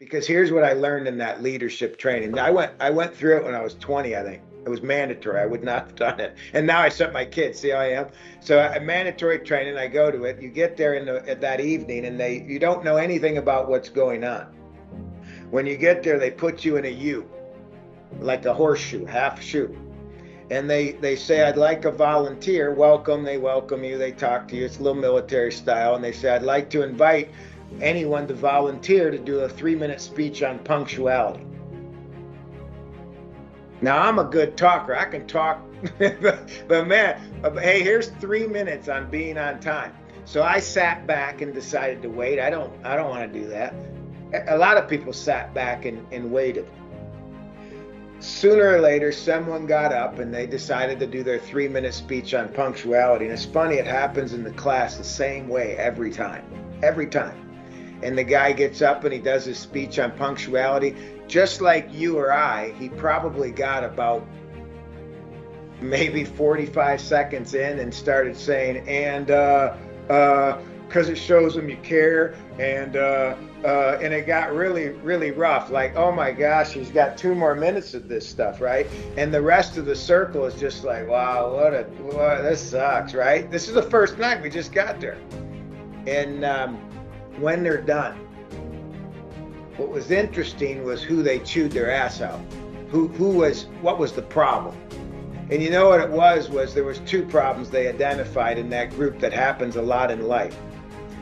because here's what I learned in that leadership training. I went I went through it when I was 20, I think. It was mandatory. I would not have done it. And now I set my kids. See how I am? So a mandatory training, I go to it. You get there in the, at that evening and they you don't know anything about what's going on. When you get there, they put you in a U, like a horseshoe, half shoe. And they, they say, I'd like a volunteer. Welcome. They welcome you. They talk to you. It's a little military style. And they say, I'd like to invite anyone to volunteer to do a three minute speech on punctuality. Now I'm a good talker. I can talk, but, man, uh, hey, here's three minutes on being on time. So I sat back and decided to wait. I don't I don't want to do that. A lot of people sat back and, and waited. Sooner or later, someone got up and they decided to do their three minute speech on punctuality. And it's funny, it happens in the class the same way every time. Every time and the guy gets up and he does his speech on punctuality, just like you or I, he probably got about maybe 45 seconds in and started saying, and uh, uh, because it shows them you care, and uh, uh, and it got really, really rough. Like, oh my gosh, he's got two more minutes of this stuff, right? And the rest of the circle is just like, wow, what a, what, this sucks, right? This is the first night we just got there, and um, when they're done. What was interesting was who they chewed their ass out. Who who was what was the problem? And you know what it was was there was two problems they identified in that group that happens a lot in life.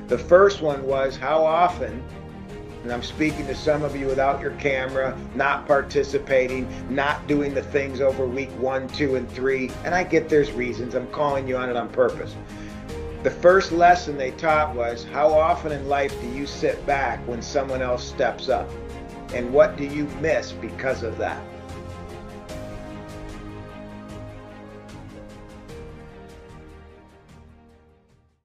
The first one was how often and I'm speaking to some of you without your camera, not participating, not doing the things over week one, two, and three. And I get there's reasons. I'm calling you on it on purpose. The first lesson they taught was how often in life do you sit back when someone else steps up? And what do you miss because of that?